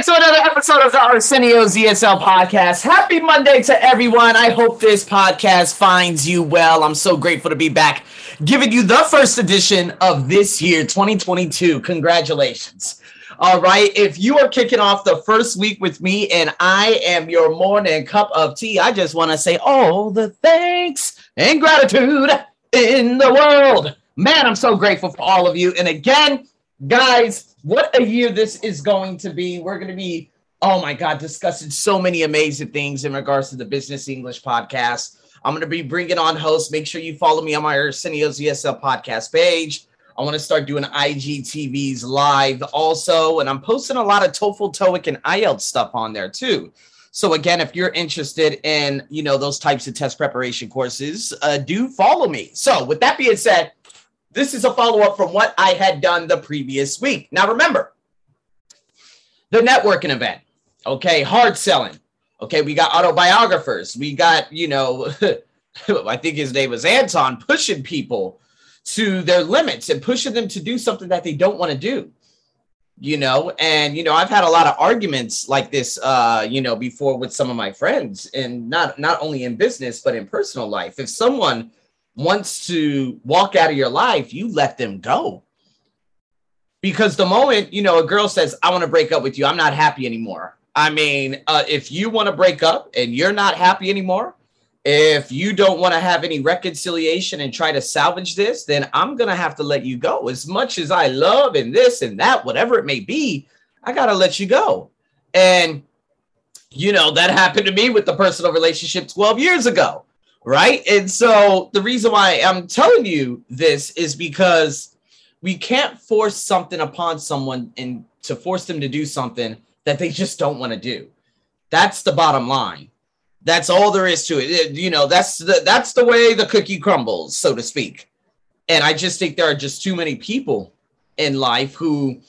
back to another episode of the Arsenio ESL podcast. Happy Monday to everyone. I hope this podcast finds you well. I'm so grateful to be back giving you the first edition of this year, 2022. Congratulations. All right. If you are kicking off the first week with me and I am your morning cup of tea, I just want to say all the thanks and gratitude in the world. Man, I'm so grateful for all of you. And again, guys, what a year this is going to be. We're going to be, oh my God, discussing so many amazing things in regards to the Business English podcast. I'm going to be bringing on hosts. Make sure you follow me on my Arsenio's ESL podcast page. I want to start doing IGTVs live also. And I'm posting a lot of TOEFL, TOEIC, and IELTS stuff on there too. So again, if you're interested in, you know, those types of test preparation courses, uh, do follow me. So with that being said, this is a follow up from what I had done the previous week. Now, remember the networking event, okay, hard selling. Okay, we got autobiographers. We got, you know, I think his name was Anton pushing people to their limits and pushing them to do something that they don't want to do. You know, and you know, I've had a lot of arguments like this uh, you know, before with some of my friends and not not only in business but in personal life. If someone wants to walk out of your life, you let them go. Because the moment, you know, a girl says, I want to break up with you, I'm not happy anymore. I mean, uh, if you want to break up and you're not happy anymore, if you don't want to have any reconciliation and try to salvage this, then I'm going to have to let you go. As much as I love and this and that, whatever it may be, I got to let you go. And, you know, that happened to me with the personal relationship 12 years ago right? And so the reason why I'm telling you this is because we can't force something upon someone and to force them to do something that they just don't want to do. That's the bottom line. That's all there is to it. it. You know, that's the that's the way the cookie crumbles, so to speak. And I just think there are just too many people in life who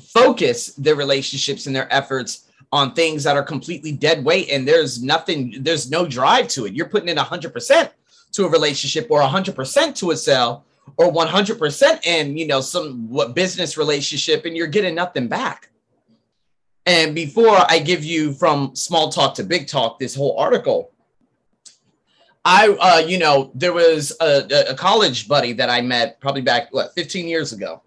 focus their relationships and their efforts on things that are completely dead weight and there's nothing there's no drive to it. You're putting in 100% to a relationship or 100% to a sale or 100% in you know some what business relationship and you're getting nothing back. And before i give you from small talk to big talk this whole article i uh, you know there was a, a college buddy that i met probably back what 15 years ago.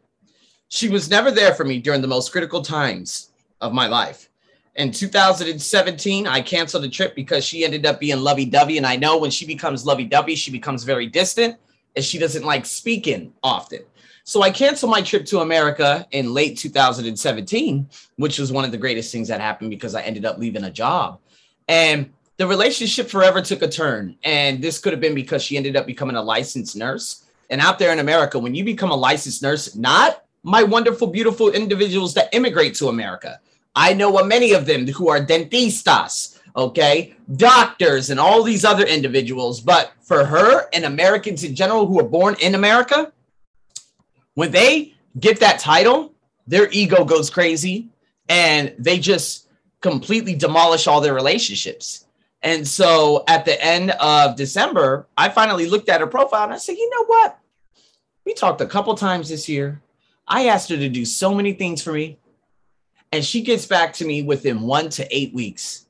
She was never there for me during the most critical times of my life in 2017, I canceled the trip because she ended up being lovey dovey. And I know when she becomes lovey dovey, she becomes very distant and she doesn't like speaking often. So I canceled my trip to America in late 2017, which was one of the greatest things that happened because I ended up leaving a job. And the relationship forever took a turn. And this could have been because she ended up becoming a licensed nurse. And out there in America, when you become a licensed nurse, not my wonderful, beautiful individuals that immigrate to America, I know many of them who are dentistas, okay, doctors, and all these other individuals. But for her and Americans in general who are born in America, when they get that title, their ego goes crazy and they just completely demolish all their relationships. And so at the end of December, I finally looked at her profile and I said, you know what? We talked a couple times this year. I asked her to do so many things for me and she gets back to me within one to eight weeks.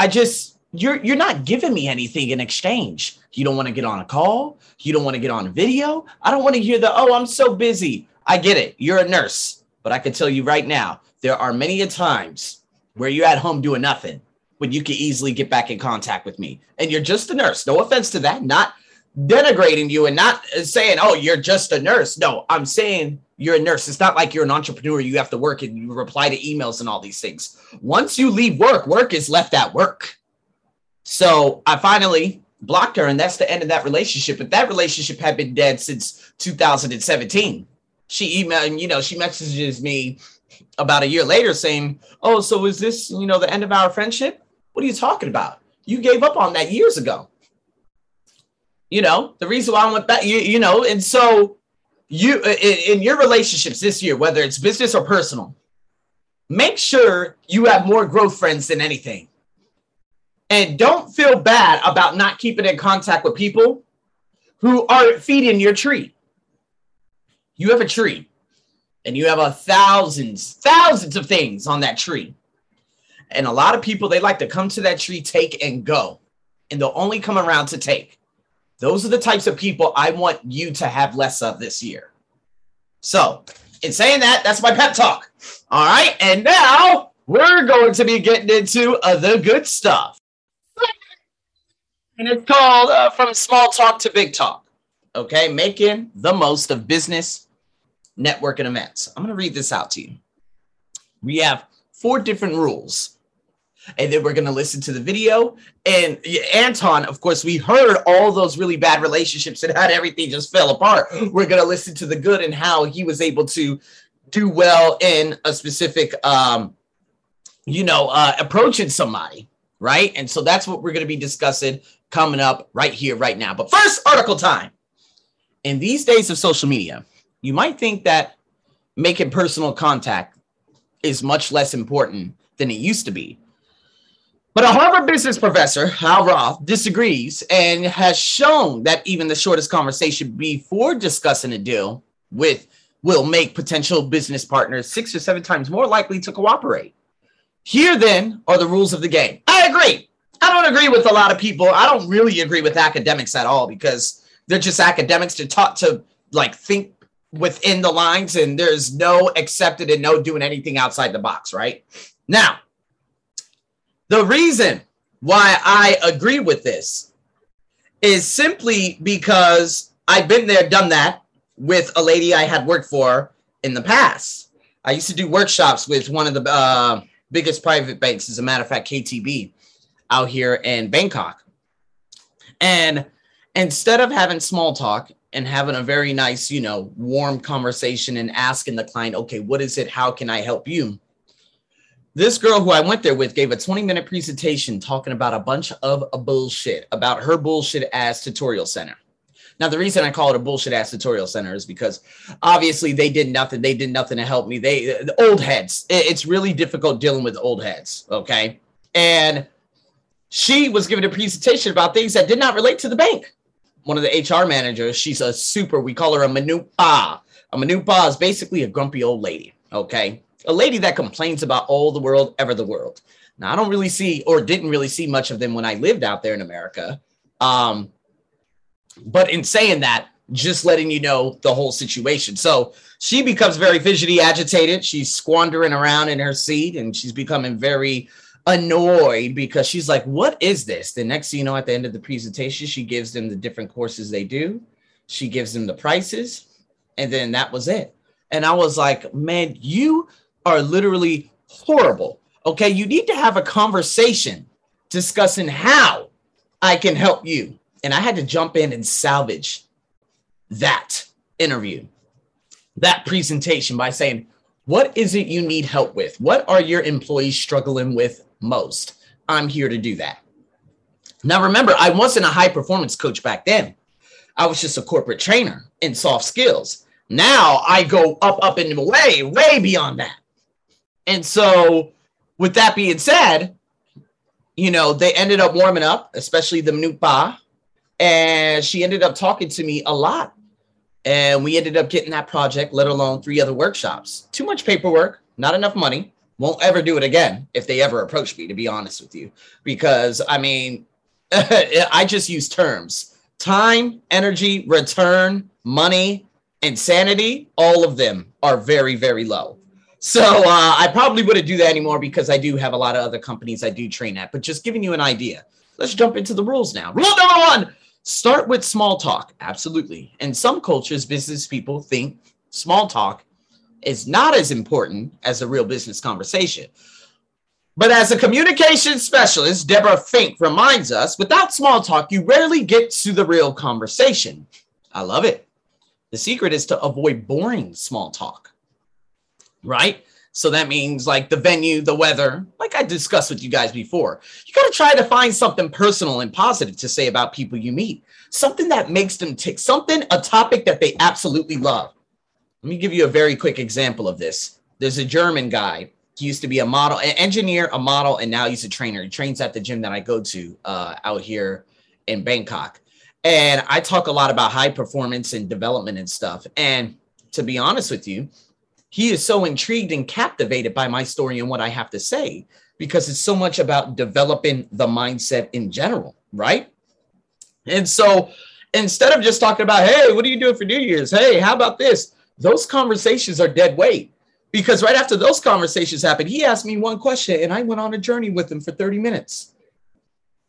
I just you're you're not giving me anything in exchange. You don't want to get on a call. You don't want to get on a video. I don't want to hear the oh I'm so busy. I get it. You're a nurse, but I can tell you right now there are many a times where you're at home doing nothing when you can easily get back in contact with me. And you're just a nurse. No offense to that. Not denigrating you and not saying, oh, you're just a nurse. No, I'm saying you're a nurse. It's not like you're an entrepreneur. You have to work and you reply to emails and all these things. Once you leave work, work is left at work. So I finally blocked her, and that's the end of that relationship. But that relationship had been dead since 2017. She emailed, you know, she messages me about a year later saying, Oh, so is this, you know, the end of our friendship? What are you talking about? You gave up on that years ago. You know, the reason why I went that, you, you know, and so you in, in your relationships this year, whether it's business or personal, make sure you have more growth friends than anything. And don't feel bad about not keeping in contact with people who are feeding your tree. You have a tree and you have a thousands, thousands of things on that tree. And a lot of people, they like to come to that tree, take and go. And they'll only come around to take. Those are the types of people I want you to have less of this year. So, in saying that, that's my pep talk. All right. And now we're going to be getting into uh, the good stuff. And it's called uh, From Small Talk to Big Talk. Okay. Making the most of business, networking events. I'm going to read this out to you. We have four different rules. And then we're going to listen to the video. And Anton, of course, we heard all those really bad relationships and how everything just fell apart. We're going to listen to the good and how he was able to do well in a specific, um, you know, uh, approaching somebody. Right. And so that's what we're going to be discussing coming up right here, right now. But first, article time. In these days of social media, you might think that making personal contact is much less important than it used to be. But a Harvard business professor, Hal Roth, disagrees and has shown that even the shortest conversation before discussing a deal with will make potential business partners six or seven times more likely to cooperate. Here then are the rules of the game. I agree. I don't agree with a lot of people. I don't really agree with academics at all because they're just academics to taught to like think within the lines and there's no accepted and no doing anything outside the box, right? Now, the reason why I agree with this is simply because I've been there, done that with a lady I had worked for in the past. I used to do workshops with one of the uh, biggest private banks, as a matter of fact, KTB, out here in Bangkok. And instead of having small talk and having a very nice, you know, warm conversation and asking the client, okay, what is it? How can I help you? This girl who I went there with gave a 20 minute presentation talking about a bunch of bullshit about her bullshit ass tutorial center. Now, the reason I call it a bullshit ass tutorial center is because obviously they did nothing. They did nothing to help me. They, the old heads, it's really difficult dealing with old heads. Okay. And she was giving a presentation about things that did not relate to the bank one of the HR managers. She's a super, we call her a manupa. Ah, a manupa is basically a grumpy old lady, okay? A lady that complains about all the world, ever the world. Now, I don't really see or didn't really see much of them when I lived out there in America. Um, but in saying that, just letting you know the whole situation. So she becomes very fidgety, agitated. She's squandering around in her seat and she's becoming very annoyed because she's like, What is this? The next you know, at the end of the presentation, she gives them the different courses they do, she gives them the prices, and then that was it. And I was like, Man, you are literally horrible. Okay, you need to have a conversation discussing how I can help you. And I had to jump in and salvage that interview, that presentation by saying, What is it you need help with? What are your employees struggling with most. I'm here to do that. Now, remember, I wasn't a high performance coach back then. I was just a corporate trainer in soft skills. Now I go up, up, and way, way beyond that. And so, with that being said, you know, they ended up warming up, especially the manupa, and she ended up talking to me a lot. And we ended up getting that project, let alone three other workshops. Too much paperwork, not enough money won't ever do it again if they ever approach me, to be honest with you. Because I mean, I just use terms time, energy, return, money, insanity, all of them are very, very low. So uh, I probably wouldn't do that anymore because I do have a lot of other companies I do train at, but just giving you an idea. Let's jump into the rules now. Rule number one start with small talk. Absolutely. In some cultures, business people think small talk is not as important as a real business conversation. But as a communication specialist, Deborah Fink reminds us without small talk, you rarely get to the real conversation. I love it. The secret is to avoid boring small talk, right? So that means like the venue, the weather, like I discussed with you guys before. You got to try to find something personal and positive to say about people you meet, something that makes them tick, something, a topic that they absolutely love. Let me give you a very quick example of this. There's a German guy. He used to be a model, an engineer, a model, and now he's a trainer. He trains at the gym that I go to uh, out here in Bangkok. And I talk a lot about high performance and development and stuff. And to be honest with you, he is so intrigued and captivated by my story and what I have to say because it's so much about developing the mindset in general, right? And so instead of just talking about, hey, what are you doing for New Year's? Hey, how about this? Those conversations are dead weight because right after those conversations happened, he asked me one question and I went on a journey with him for 30 minutes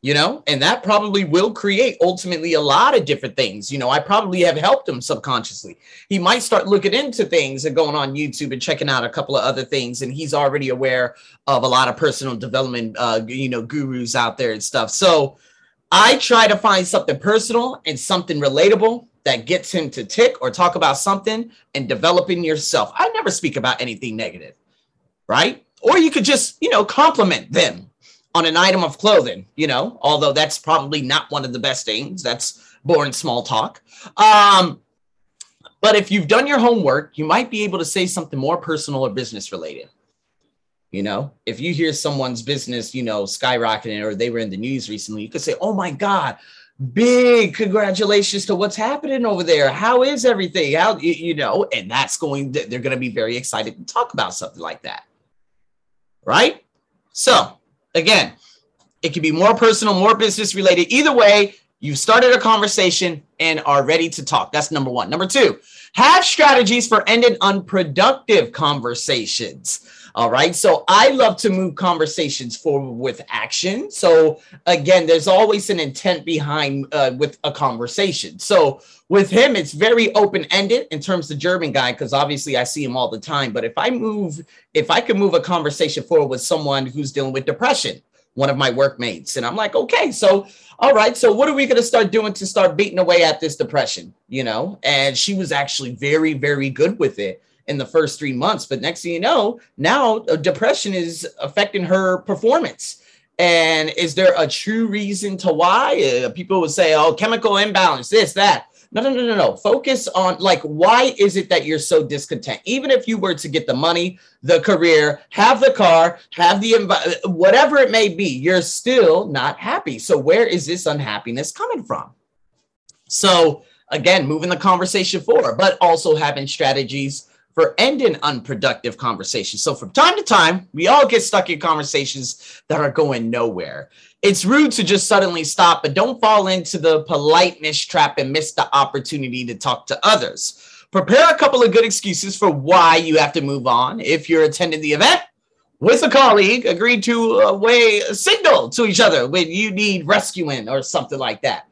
you know, and that probably will create ultimately a lot of different things. You know, I probably have helped him subconsciously. He might start looking into things and going on YouTube and checking out a couple of other things, and he's already aware of a lot of personal development, uh, you know, gurus out there and stuff. So I try to find something personal and something relatable that gets him to tick or talk about something and developing yourself. I never speak about anything negative, right? Or you could just, you know, compliment them on an item of clothing, you know, although that's probably not one of the best things. That's boring small talk. Um, but if you've done your homework, you might be able to say something more personal or business related. You know, if you hear someone's business, you know, skyrocketing or they were in the news recently, you could say, Oh my God, big congratulations to what's happening over there. How is everything? How, you know, and that's going, they're going to be very excited to talk about something like that. Right. So, again, it can be more personal, more business related. Either way, you've started a conversation and are ready to talk. That's number one. Number two, have strategies for ending unproductive conversations. All right. So I love to move conversations forward with action. So again, there's always an intent behind uh, with a conversation. So with him, it's very open ended in terms of German guy, because obviously I see him all the time. But if I move, if I can move a conversation forward with someone who's dealing with depression, one of my workmates, and I'm like, okay, so all right, so what are we going to start doing to start beating away at this depression? You know, and she was actually very, very good with it in the first three months. But next thing you know, now uh, depression is affecting her performance. And is there a true reason to why? Uh, people would say, oh, chemical imbalance, this, that. No, no, no, no, no. Focus on like, why is it that you're so discontent? Even if you were to get the money, the career, have the car, have the env- whatever it may be, you're still not happy. So, where is this unhappiness coming from? So, again, moving the conversation forward, but also having strategies for ending unproductive conversations. So, from time to time, we all get stuck in conversations that are going nowhere it's rude to just suddenly stop, but don't fall into the politeness trap and miss the opportunity to talk to others. Prepare a couple of good excuses for why you have to move on. If you're attending the event with a colleague, agree to a way a signal to each other when you need rescuing or something like that.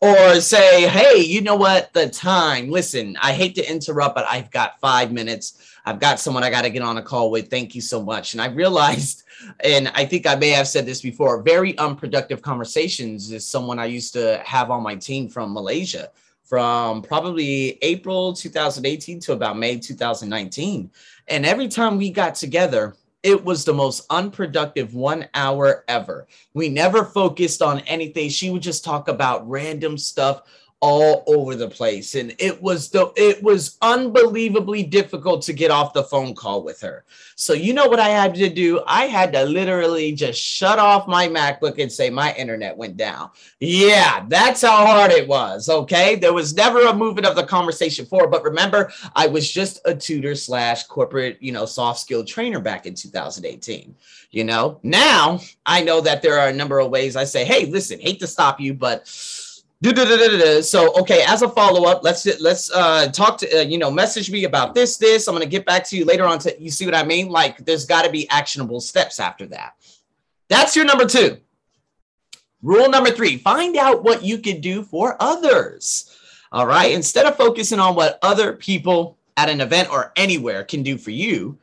Or say, hey, you know what? The time. Listen, I hate to interrupt, but I've got five minutes. I've got someone I got to get on a call with. Thank you so much. And I realized and I think I may have said this before, very unproductive conversations is someone I used to have on my team from Malaysia from probably April 2018 to about May 2019. And every time we got together, it was the most unproductive one hour ever. We never focused on anything. She would just talk about random stuff all over the place. And it was the it was unbelievably difficult to get off the phone call with her. So you know what i had to do? I had to literally just shut off my macbook and say my internet went down. Yeah that's how hard it was okay? There was never a movement of the conversation forward but remember i was just a tutor slash corporate you know soft skill trainer back in 2018 you know? Now i know that there are a number of ways i say hey listen hate to stop you but so okay, as a follow up, let's let's uh, talk to uh, you know message me about this this. I'm gonna get back to you later on. To you see what I mean? Like there's got to be actionable steps after that. That's your number two. Rule number three: find out what you can do for others. All right, instead of focusing on what other people at an event or anywhere can do for you,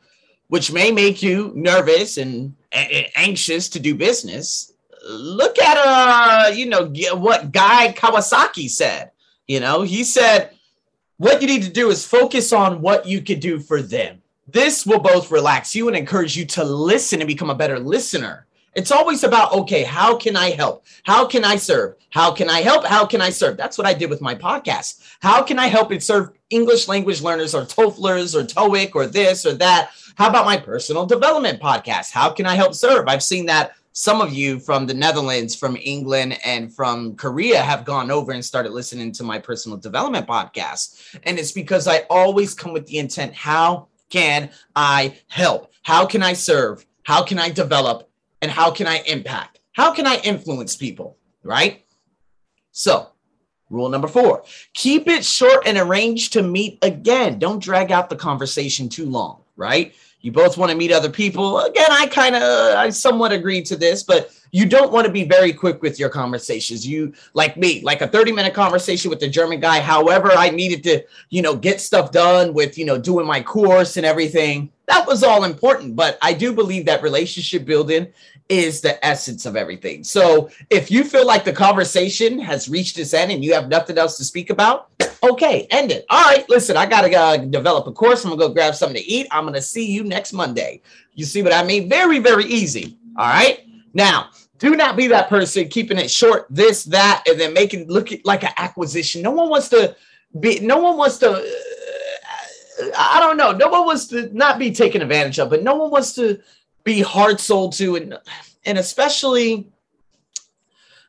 which may make you nervous and anxious to do business look at uh you know what guy kawasaki said. You know he said what you need to do is focus on what you can do for them. This will both relax you and encourage you to listen and become a better listener. It's always about okay how can i help? How can i serve? How can i help? How can i serve? That's what i did with my podcast. How can i help and serve english language learners or TOEFLers or TOEIC or this or that? How about my personal development podcast? How can i help serve? I've seen that some of you from the Netherlands, from England, and from Korea have gone over and started listening to my personal development podcast. And it's because I always come with the intent how can I help? How can I serve? How can I develop? And how can I impact? How can I influence people? Right? So, rule number four keep it short and arrange to meet again. Don't drag out the conversation too long, right? You both want to meet other people. Again, I kind of, I somewhat agree to this, but you don't want to be very quick with your conversations. You, like me, like a 30 minute conversation with the German guy. However, I needed to, you know, get stuff done with, you know, doing my course and everything. That was all important. But I do believe that relationship building is the essence of everything. So if you feel like the conversation has reached its end and you have nothing else to speak about, okay, end it. All right, listen, I gotta uh, develop a course. I'm gonna go grab something to eat. I'm gonna see you next Monday. You see what I mean? Very, very easy. All right. Now, do not be that person keeping it short, this, that, and then making look like an acquisition. No one wants to be, no one wants to, uh, I don't know. No one wants to not be taken advantage of, but no one wants to be hard sold to and and especially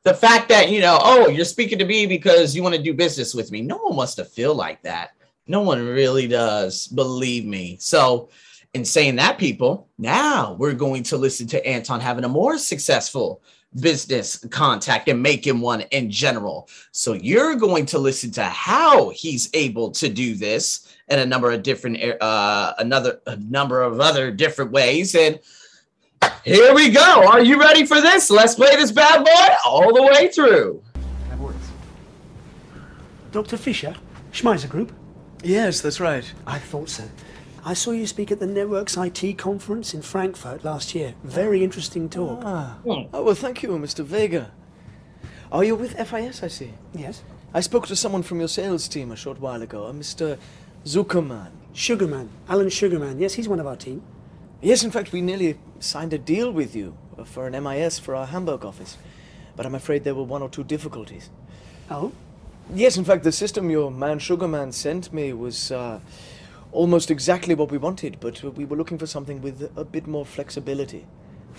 the fact that you know oh you're speaking to me because you want to do business with me. No one wants to feel like that. No one really does believe me. So in saying that people now we're going to listen to anton having a more successful business contact and making one in general. So you're going to listen to how he's able to do this in a number of different uh another a number of other different ways. And here we go. Are you ready for this? Let's play this bad boy all the way through. Dr. Fisher, Schmeiser Group? Yes, that's right. I thought so. I saw you speak at the Networks IT conference in Frankfurt last year. Very interesting talk. Ah. Oh, well, thank you, Mr. Vega. Are you with FIS, I see? Yes. I spoke to someone from your sales team a short while ago, a Mr. Zuckerman. Sugarman, Alan Sugarman. Yes, he's one of our team. Yes, in fact, we nearly signed a deal with you for an MIS for our Hamburg office. But I'm afraid there were one or two difficulties. Oh? Yes, in fact, the system your man Sugarman sent me was uh, almost exactly what we wanted, but we were looking for something with a bit more flexibility.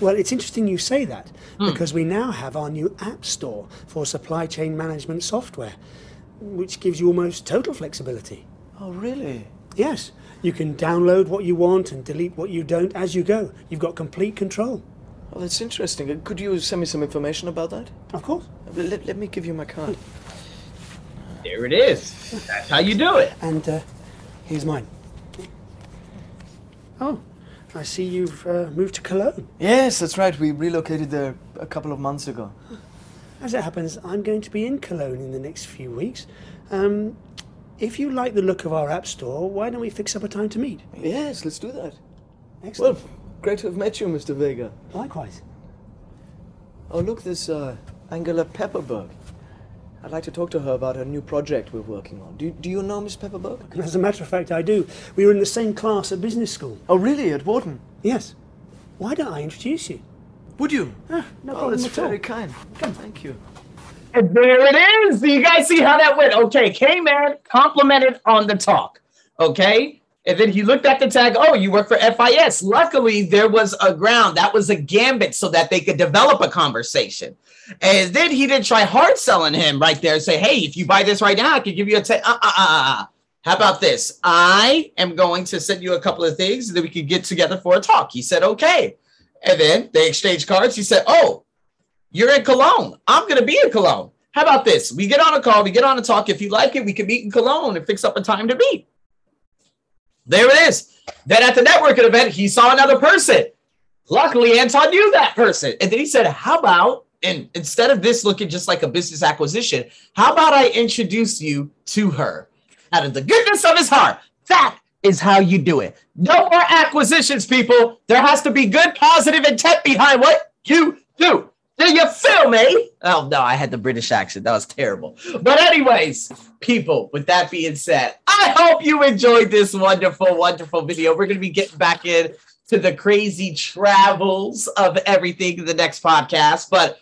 Well, it's interesting you say that mm. because we now have our new app store for supply chain management software, which gives you almost total flexibility. Oh, really? Yes. You can download what you want and delete what you don't as you go. You've got complete control. Oh, that's interesting. Could you send me some information about that? Of course. Let, let me give you my card. There it is. That's how you do it. And uh, here's mine. Oh, I see you've uh, moved to Cologne. Yes, that's right. We relocated there a couple of months ago. As it happens, I'm going to be in Cologne in the next few weeks. Um, if you like the look of our app store, why don't we fix up a time to meet? Yes, let's do that. Excellent. Well, great to have met you, Mr. Vega. Likewise. Oh, look, this uh, Angela Pepperberg. I'd like to talk to her about a new project we're working on. Do, do you know Miss Pepperberg? As a matter of fact, I do. We were in the same class at business school. Oh, really? At Wharton? Yes. Why don't I introduce you? Would you? Ah, no oh, problem that's at all. very kind. Come. Thank you. And there it is. You guys see how that went? Okay, K-Man complimented on the talk. Okay. And then he looked at the tag. Oh, you work for FIS. Luckily, there was a ground that was a gambit so that they could develop a conversation. And then he didn't try hard selling him right there say, Hey, if you buy this right now, I could give you a 10. Uh, uh, uh, uh. How about this? I am going to send you a couple of things that we could get together for a talk. He said, Okay. And then they exchanged cards. He said, Oh, you're in Cologne. I'm going to be in Cologne. How about this? We get on a call, we get on a talk. If you like it, we can meet in Cologne and fix up a time to meet. There it is. Then at the networking event, he saw another person. Luckily, Anton knew that person. And then he said, How about, and instead of this looking just like a business acquisition, how about I introduce you to her out of the goodness of his heart? That is how you do it. No more acquisitions, people. There has to be good, positive intent behind what you do. Do you feel me? Oh no, I had the British accent. That was terrible. But anyways, people, with that being said, I hope you enjoyed this wonderful, wonderful video. We're gonna be getting back in to the crazy travels of everything in the next podcast. But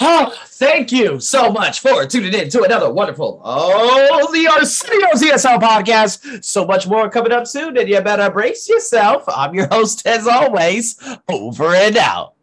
oh, thank you so much for tuning in to another wonderful Oh the Arsenio's ESL podcast. So much more coming up soon, and you better brace yourself. I'm your host, as always, over and out.